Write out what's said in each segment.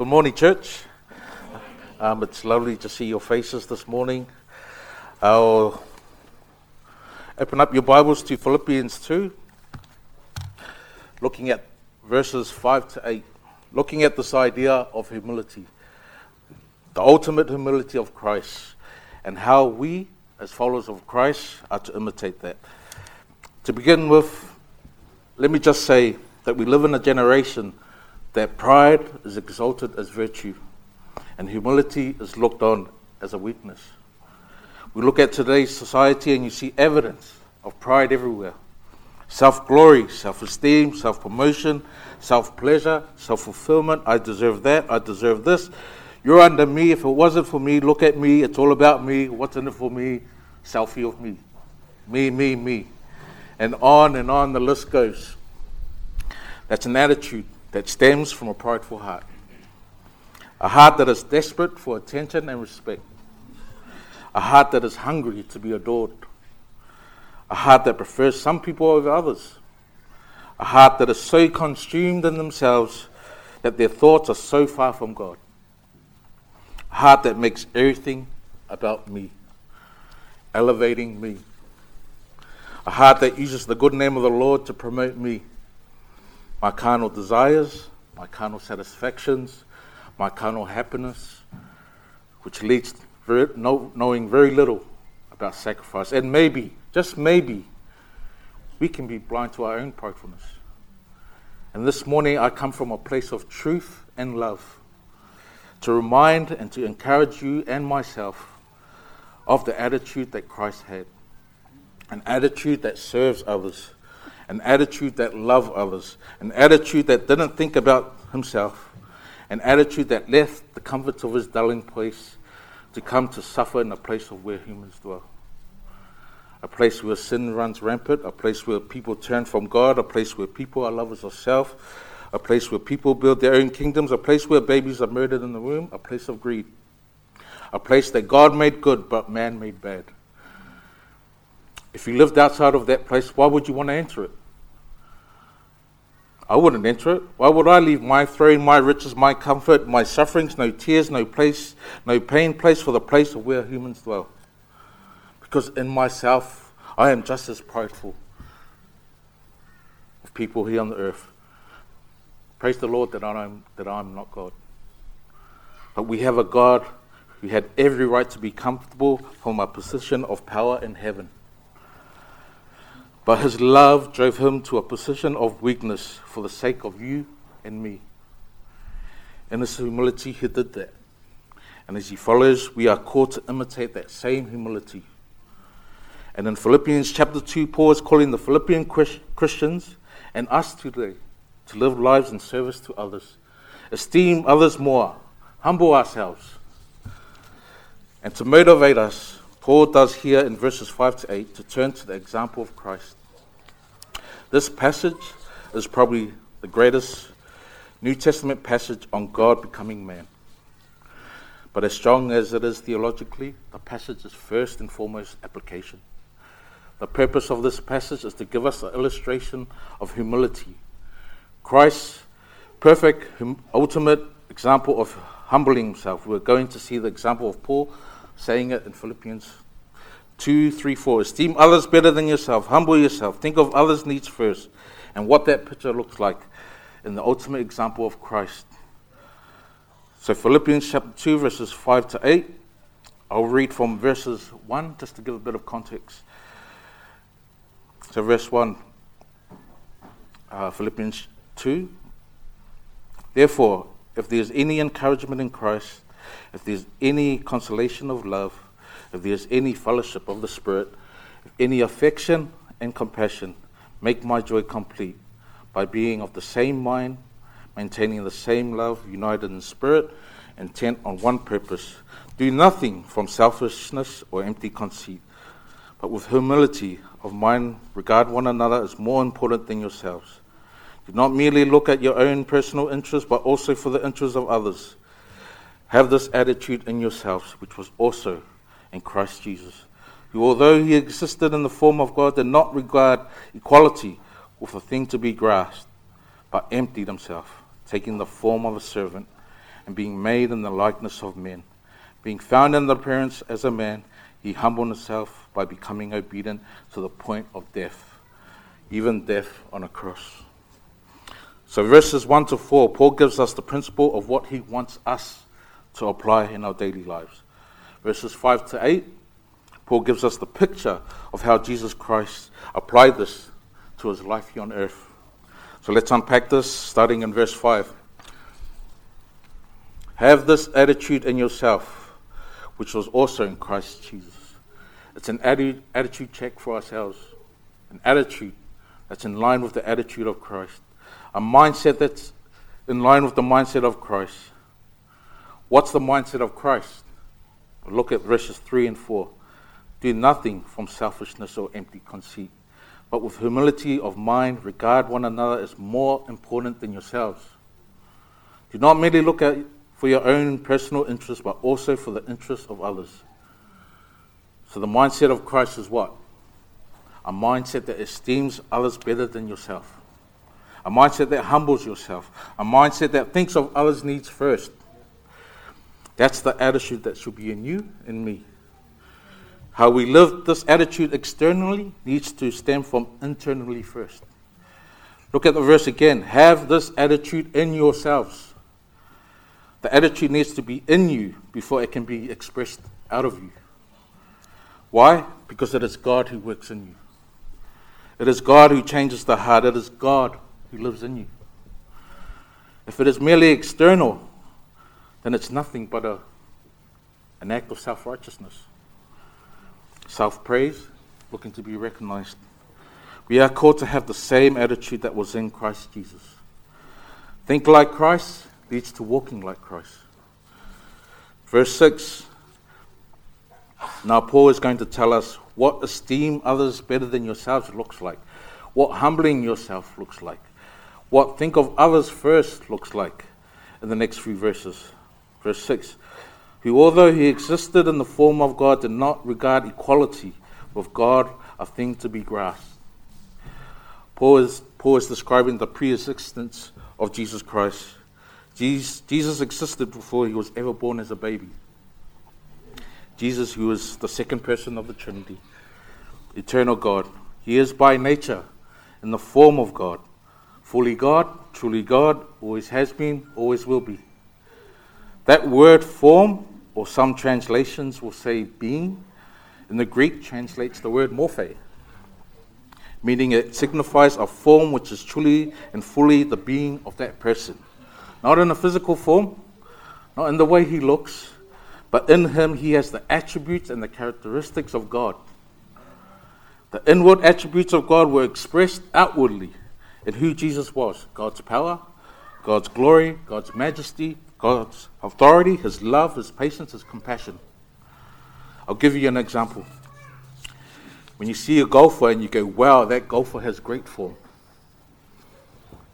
Good morning, church. Um, it's lovely to see your faces this morning. I'll open up your Bibles to Philippians 2, looking at verses 5 to 8, looking at this idea of humility, the ultimate humility of Christ, and how we, as followers of Christ, are to imitate that. To begin with, let me just say that we live in a generation that pride is exalted as virtue and humility is looked on as a weakness. We look at today's society and you see evidence of pride everywhere self glory, self esteem, self promotion, self pleasure, self fulfillment. I deserve that, I deserve this. You're under me. If it wasn't for me, look at me. It's all about me. What's in it for me? Selfie of me. Me, me, me. And on and on the list goes. That's an attitude that stems from a prideful heart. A heart that is desperate for attention and respect. A heart that is hungry to be adored. A heart that prefers some people over others. A heart that is so consumed in themselves that their thoughts are so far from God. A heart that makes everything about me, elevating me. A heart that uses the good name of the Lord to promote me my carnal desires, my carnal satisfactions, my carnal happiness, which leads very, know, knowing very little about sacrifice. And maybe, just maybe, we can be blind to our own pridefulness. And this morning I come from a place of truth and love to remind and to encourage you and myself of the attitude that Christ had an attitude that serves others an attitude that loved others, an attitude that didn't think about himself, an attitude that left the comforts of his dwelling place to come to suffer in a place of where humans dwell. A place where sin runs rampant, a place where people turn from God, a place where people are lovers of self, a place where people build their own kingdoms, a place where babies are murdered in the womb, a place of greed, a place that God made good but man made bad. If you lived outside of that place, why would you want to enter it? I wouldn't enter it. Why would I leave my throne, my riches, my comfort, my sufferings, no tears, no place, no pain, place for the place of where humans dwell? Because in myself, I am just as prideful of people here on the earth. Praise the Lord that I'm, that I'm not God. But we have a God who had every right to be comfortable from a position of power in heaven. But his love drove him to a position of weakness for the sake of you and me. In his humility, he did that. And as he follows, we are called to imitate that same humility. And in Philippians chapter 2, Paul is calling the Philippian Christians and us today to live lives in service to others, esteem others more, humble ourselves. And to motivate us, Paul does here in verses 5 to 8 to turn to the example of Christ. This passage is probably the greatest New Testament passage on God becoming man. But as strong as it is theologically, the passage is first and foremost application. The purpose of this passage is to give us an illustration of humility. Christ's perfect, hum- ultimate example of humbling himself. We're going to see the example of Paul saying it in Philippians 2, 3, 4. Esteem others better than yourself. Humble yourself. Think of others' needs first. And what that picture looks like in the ultimate example of Christ. So, Philippians chapter 2, verses 5 to 8. I'll read from verses 1 just to give a bit of context. So, verse 1, uh, Philippians 2. Therefore, if there's any encouragement in Christ, if there's any consolation of love, if there's any fellowship of the Spirit, if any affection and compassion, make my joy complete by being of the same mind, maintaining the same love, united in spirit, intent on one purpose. Do nothing from selfishness or empty conceit, but with humility of mind, regard one another as more important than yourselves. Do not merely look at your own personal interests, but also for the interests of others. Have this attitude in yourselves, which was also in Christ Jesus, who, although he existed in the form of God, did not regard equality with a thing to be grasped, but emptied himself, taking the form of a servant, and being made in the likeness of men. Being found in the appearance as a man, he humbled himself by becoming obedient to the point of death, even death on a cross. So, verses 1 to 4, Paul gives us the principle of what he wants us to apply in our daily lives. Verses 5 to 8, Paul gives us the picture of how Jesus Christ applied this to his life here on earth. So let's unpack this starting in verse 5. Have this attitude in yourself, which was also in Christ Jesus. It's an attitude check for ourselves, an attitude that's in line with the attitude of Christ, a mindset that's in line with the mindset of Christ. What's the mindset of Christ? Look at verses 3 and 4. Do nothing from selfishness or empty conceit, but with humility of mind, regard one another as more important than yourselves. Do not merely look at for your own personal interest, but also for the interest of others. So the mindset of Christ is what? A mindset that esteems others better than yourself. A mindset that humbles yourself. A mindset that thinks of others' needs first. That's the attitude that should be in you and me. How we live this attitude externally needs to stem from internally first. Look at the verse again. Have this attitude in yourselves. The attitude needs to be in you before it can be expressed out of you. Why? Because it is God who works in you. It is God who changes the heart. It is God who lives in you. If it is merely external, then it's nothing but a, an act of self righteousness, self praise, looking to be recognized. We are called to have the same attitude that was in Christ Jesus. Think like Christ leads to walking like Christ. Verse 6 Now, Paul is going to tell us what esteem others better than yourselves looks like, what humbling yourself looks like, what think of others first looks like in the next few verses. Verse 6 Who, although he existed in the form of God, did not regard equality with God a thing to be grasped. Paul is, Paul is describing the pre existence of Jesus Christ. Jesus, Jesus existed before he was ever born as a baby. Jesus, who is the second person of the Trinity, eternal God. He is by nature in the form of God. Fully God, truly God, always has been, always will be. That word form, or some translations will say being, in the Greek translates the word morphe, meaning it signifies a form which is truly and fully the being of that person. Not in a physical form, not in the way he looks, but in him he has the attributes and the characteristics of God. The inward attributes of God were expressed outwardly in who Jesus was God's power, God's glory, God's majesty, God's authority, His love, His patience, His compassion. I'll give you an example. When you see a golfer and you go, wow, that golfer has great form.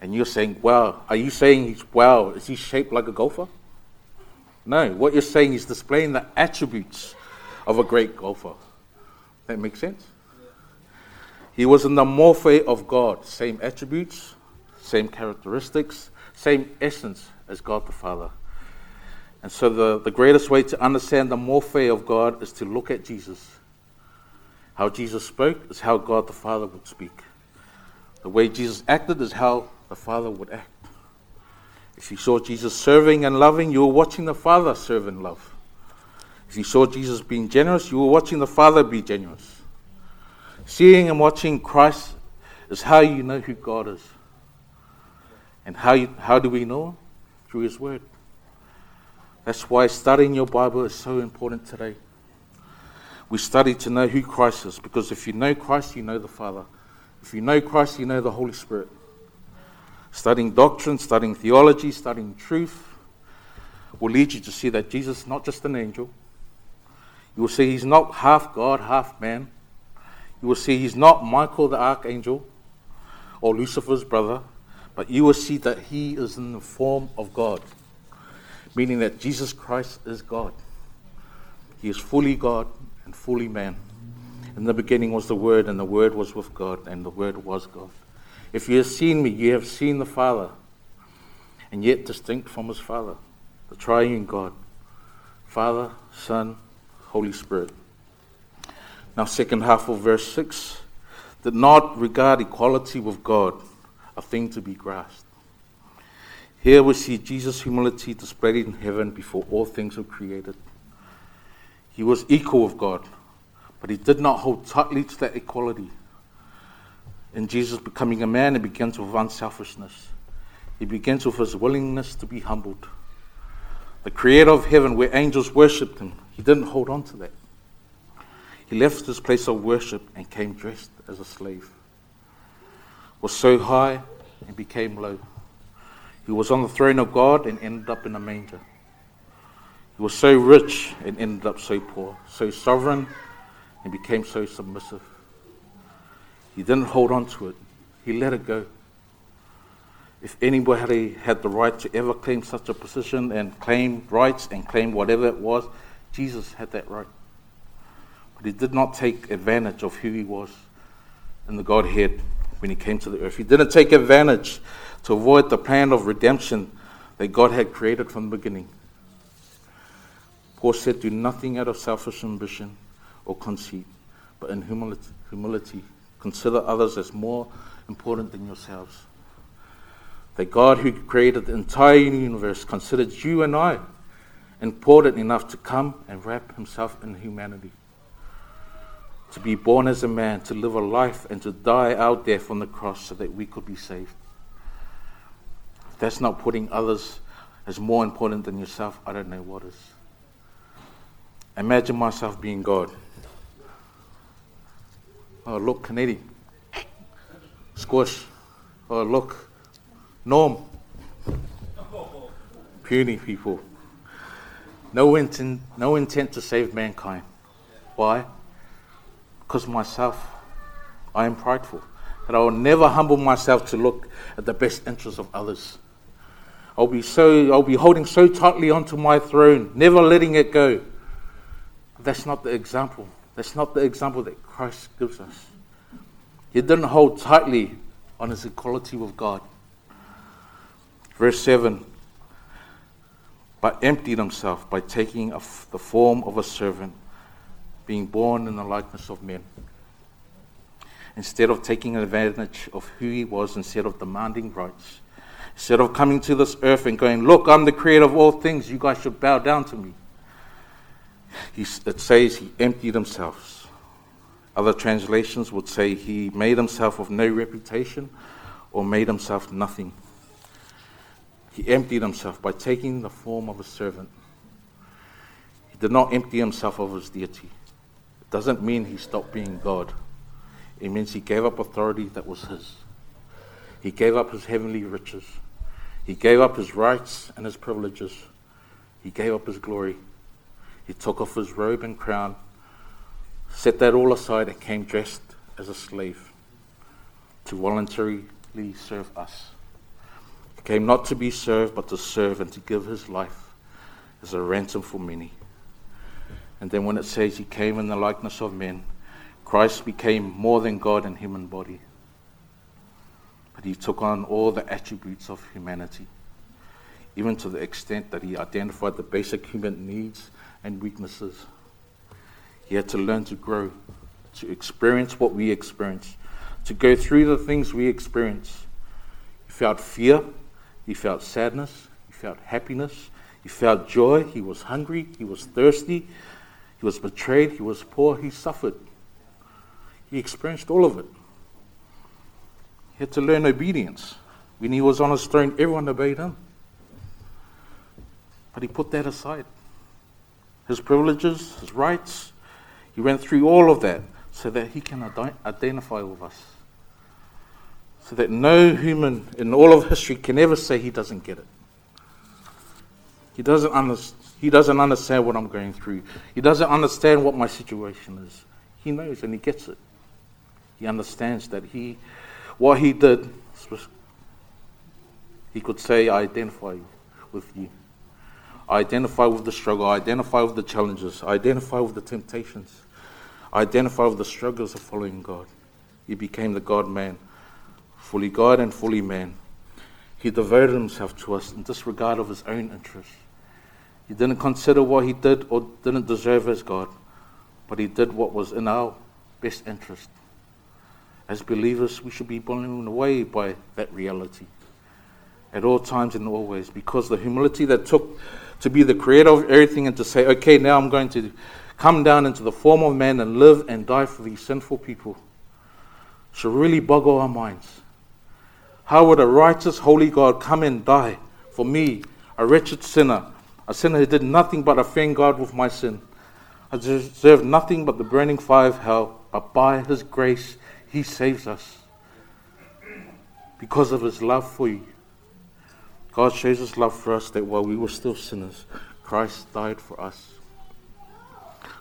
And you're saying, wow, are you saying he's, wow, is he shaped like a golfer? No, what you're saying is displaying the attributes of a great golfer. That makes sense? He was in the morphe of God, same attributes, same characteristics, same essence as God the Father. And so, the, the greatest way to understand the morphe of God is to look at Jesus. How Jesus spoke is how God the Father would speak. The way Jesus acted is how the Father would act. If you saw Jesus serving and loving, you were watching the Father serve and love. If you saw Jesus being generous, you were watching the Father be generous. Seeing and watching Christ is how you know who God is. And how, you, how do we know? Through His Word. That's why studying your Bible is so important today. We study to know who Christ is, because if you know Christ, you know the Father. If you know Christ, you know the Holy Spirit. Studying doctrine, studying theology, studying truth will lead you to see that Jesus is not just an angel. You will see he's not half God, half man. You will see he's not Michael the archangel or Lucifer's brother but you will see that he is in the form of God, meaning that Jesus Christ is God. He is fully God and fully man. In the beginning was the Word, and the Word was with God, and the Word was God. If you have seen me, you have seen the Father, and yet distinct from his Father. the triune God, Father, Son, Holy Spirit. Now, second half of verse 6 did not regard equality with God a thing to be grasped. Here we see Jesus' humility displayed in heaven before all things were created. He was equal with God, but he did not hold tightly to that equality. In Jesus becoming a man, it begins with unselfishness. It begins with his willingness to be humbled. The creator of heaven, where angels worshipped him, he didn't hold on to that. He left his place of worship and came dressed as a slave. Was so high and became low. He was on the throne of God and ended up in a manger. He was so rich and ended up so poor, so sovereign and became so submissive. He didn't hold on to it, he let it go. If anybody had the right to ever claim such a position and claim rights and claim whatever it was, Jesus had that right. But he did not take advantage of who he was in the Godhead when he came to the earth. He didn't take advantage to avoid the plan of redemption that God had created from the beginning. Paul said, Do nothing out of selfish ambition or conceit, but in humility, humility consider others as more important than yourselves that God, who created the entire universe, considered you and I important enough to come and wrap himself in humanity. To be born as a man, to live a life, and to die out there on the cross so that we could be saved. If that's not putting others as more important than yourself, I don't know what is. Imagine myself being God. Oh, look, Canadian. Squash. Oh, look, Norm. Puny people. No intent, no intent to save mankind. Why? Because myself, I am prideful. And I will never humble myself to look at the best interests of others. I'll be so I'll be holding so tightly onto my throne, never letting it go. That's not the example. That's not the example that Christ gives us. He didn't hold tightly on his equality with God. Verse 7 But emptied himself by taking the form of a servant, being born in the likeness of men. Instead of taking advantage of who he was, instead of demanding rights, instead of coming to this earth and going, Look, I'm the creator of all things, you guys should bow down to me. He, it says he emptied himself. Other translations would say he made himself of no reputation or made himself nothing. He emptied himself by taking the form of a servant. He did not empty himself of his deity. Doesn't mean he stopped being God. It means he gave up authority that was his. He gave up his heavenly riches. He gave up his rights and his privileges. He gave up his glory. He took off his robe and crown, set that all aside, and came dressed as a slave to voluntarily serve us He came not to be served, but to serve and to give his life as a ransom for many. And then when it says he came in the likeness of men, Christ became more than God in human body. But he took on all the attributes of humanity, even to the extent that he identified the basic human needs and weaknesses. He had to learn to grow, to experience what we experience, to go through the things we experience. He felt fear, he felt sadness. He felt happiness. He felt joy. He was hungry. He was thirsty. He was betrayed. He was poor. He suffered. He experienced all of it. He had to learn obedience. When he was on his throne, everyone obeyed him. But he put that aside. His privileges, his rights, he went through all of that so that he can identify with us so that no human in all of history can ever say he doesn't get it. He doesn't, under, he doesn't understand what I'm going through. He doesn't understand what my situation is. He knows and he gets it. He understands that he, what he did, he could say, I identify with you. I identify with the struggle. I identify with the challenges. I identify with the temptations. I identify with the struggles of following God. He became the God man fully God and fully man. He devoted himself to us in disregard of his own interests. He didn't consider what he did or didn't deserve as God, but he did what was in our best interest. As believers, we should be blown away by that reality at all times and always because the humility that took to be the creator of everything and to say, okay, now I'm going to come down into the form of man and live and die for these sinful people should really boggle our minds. How would a righteous, holy God come and die for me, a wretched sinner, a sinner who did nothing but offend God with my sin? I deserve nothing but the burning fire of hell, but by His grace, He saves us. Because of His love for you. God shows His love for us that while we were still sinners, Christ died for us.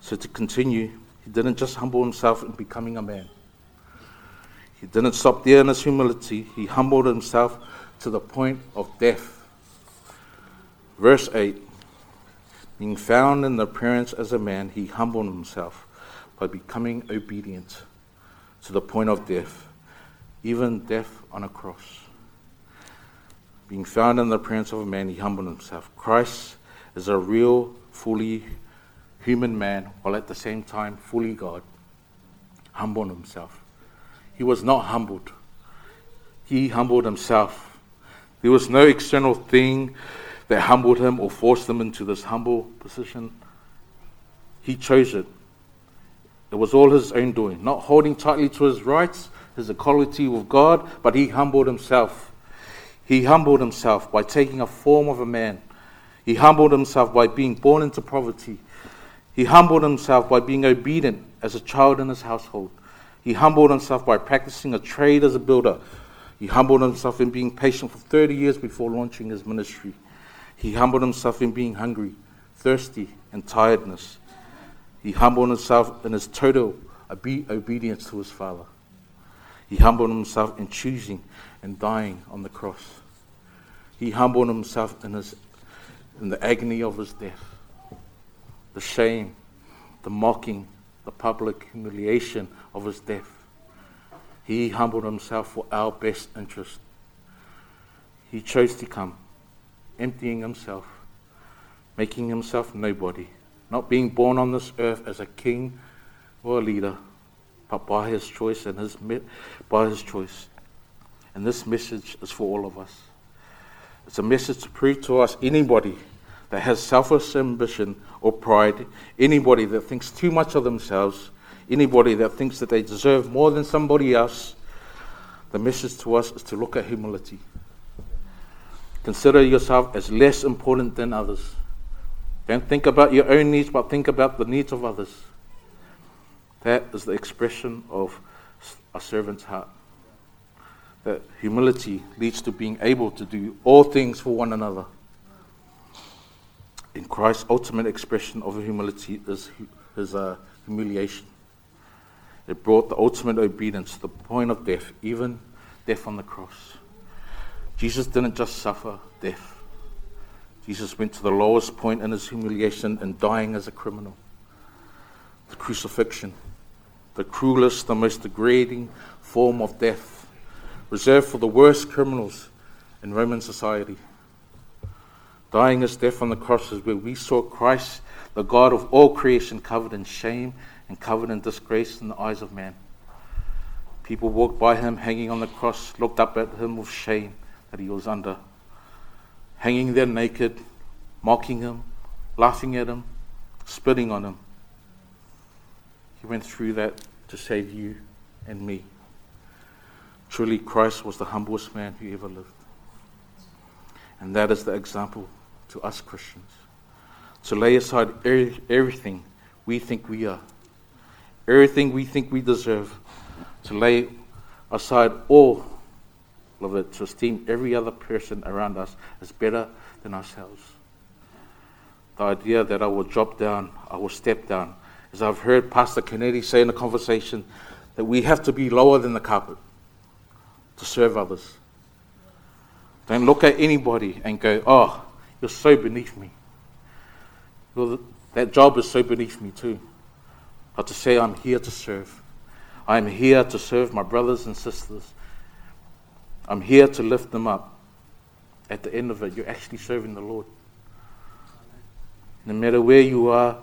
So to continue, He didn't just humble Himself in becoming a man. He didn't stop there in his humility. He humbled himself to the point of death. Verse 8 Being found in the appearance as a man, he humbled himself by becoming obedient to the point of death, even death on a cross. Being found in the appearance of a man, he humbled himself. Christ is a real, fully human man, while at the same time fully God, humbled himself. He was not humbled. He humbled himself. There was no external thing that humbled him or forced him into this humble position. He chose it. It was all his own doing, not holding tightly to his rights, his equality with God, but he humbled himself. He humbled himself by taking a form of a man. He humbled himself by being born into poverty. He humbled himself by being obedient as a child in his household. He humbled himself by practicing a trade as a builder. He humbled himself in being patient for 30 years before launching his ministry. He humbled himself in being hungry, thirsty, and tiredness. He humbled himself in his total obe- obedience to his Father. He humbled himself in choosing and dying on the cross. He humbled himself in, his, in the agony of his death, the shame, the mocking, the public humiliation of his death. He humbled himself for our best interest. He chose to come, emptying himself, making himself nobody, not being born on this earth as a king or a leader, but by his choice and his by his choice. And this message is for all of us. It's a message to prove to us anybody that has selfish ambition or pride, anybody that thinks too much of themselves, anybody that thinks that they deserve more than somebody else, the message to us is to look at humility. Consider yourself as less important than others. Don't think about your own needs, but think about the needs of others. That is the expression of a servant's heart. That humility leads to being able to do all things for one another in Christ's ultimate expression of humility is his uh, humiliation. It brought the ultimate obedience to the point of death, even death on the cross. Jesus didn't just suffer death. Jesus went to the lowest point in his humiliation and dying as a criminal. The crucifixion, the cruelest, the most degrading form of death, reserved for the worst criminals in Roman society. Dying as death on the cross is where we saw Christ, the God of all creation, covered in shame and covered in disgrace in the eyes of man. People walked by him hanging on the cross, looked up at him with shame that he was under, hanging there naked, mocking him, laughing at him, spitting on him. He went through that to save you and me. Truly, Christ was the humblest man who ever lived. And that is the example to us Christians. To lay aside everything we think we are, everything we think we deserve, to lay aside all it, to esteem every other person around us as better than ourselves. The idea that I will drop down, I will step down, as I've heard Pastor Kennedy say in a conversation, that we have to be lower than the carpet to serve others. Don't look at anybody and go, oh, you're so beneath me. Well, that job is so beneath me too. But to say, I'm here to serve. I'm here to serve my brothers and sisters. I'm here to lift them up. At the end of it, you're actually serving the Lord. No matter where you are,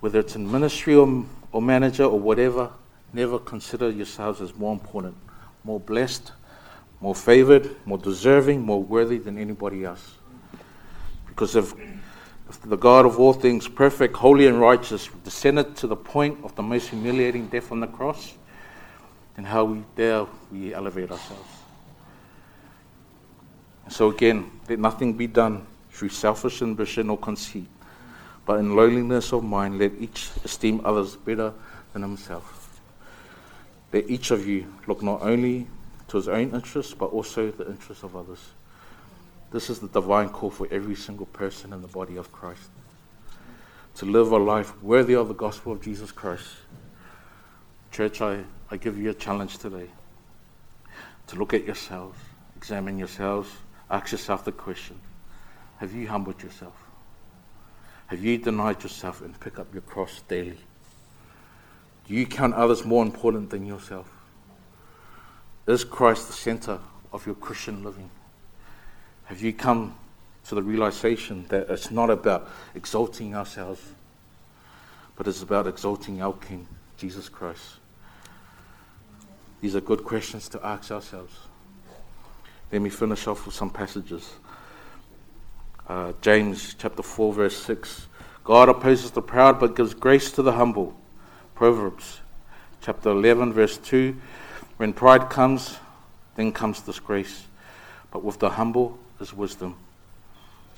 whether it's in ministry or, or manager or whatever, never consider yourselves as more important, more blessed, more favored, more deserving, more worthy than anybody else. Because if, if the God of all things, perfect, holy, and righteous, descended to the point of the most humiliating death on the cross, then how we dare we elevate ourselves. So again, let nothing be done through selfish ambition or conceit, but in lowliness of mind, let each esteem others better than himself. Let each of you look not only to his own interests, but also the interests of others. This is the divine call for every single person in the body of Christ to live a life worthy of the gospel of Jesus Christ. Church, I, I give you a challenge today to look at yourselves, examine yourselves, ask yourself the question Have you humbled yourself? Have you denied yourself and pick up your cross daily? Do you count others more important than yourself? Is Christ the center of your Christian living? Have you come to the realization that it's not about exalting ourselves, but it's about exalting our King, Jesus Christ? These are good questions to ask ourselves. Let me finish off with some passages. Uh, James chapter 4, verse 6. God opposes the proud but gives grace to the humble. Proverbs chapter 11, verse 2. When pride comes, then comes disgrace, but with the humble is wisdom.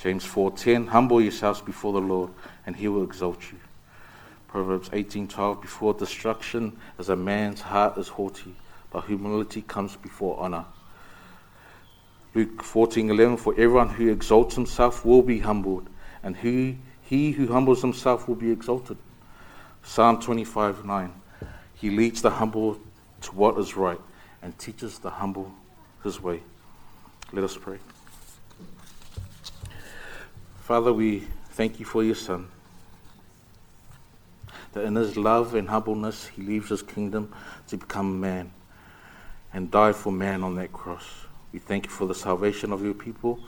James 4:10 Humble yourselves before the Lord, and he will exalt you. Proverbs 18:12 Before destruction as a man's heart is haughty, but humility comes before honor. Luke 14:11 For everyone who exalts himself will be humbled, and who, he who humbles himself will be exalted. Psalm 25:9 He leads the humble to what is right and teaches the humble his way. Let us pray. Father, we thank you for your Son. That in his love and humbleness, he leaves his kingdom to become man and die for man on that cross. We thank you for the salvation of your people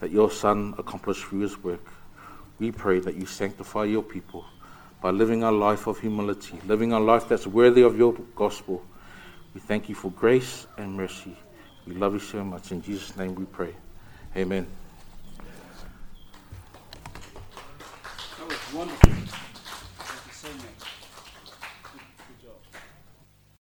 that your Son accomplished through his work. We pray that you sanctify your people by living a life of humility, living a life that's worthy of your gospel we thank you for grace and mercy. We love you so much. In Jesus' name we pray. Amen.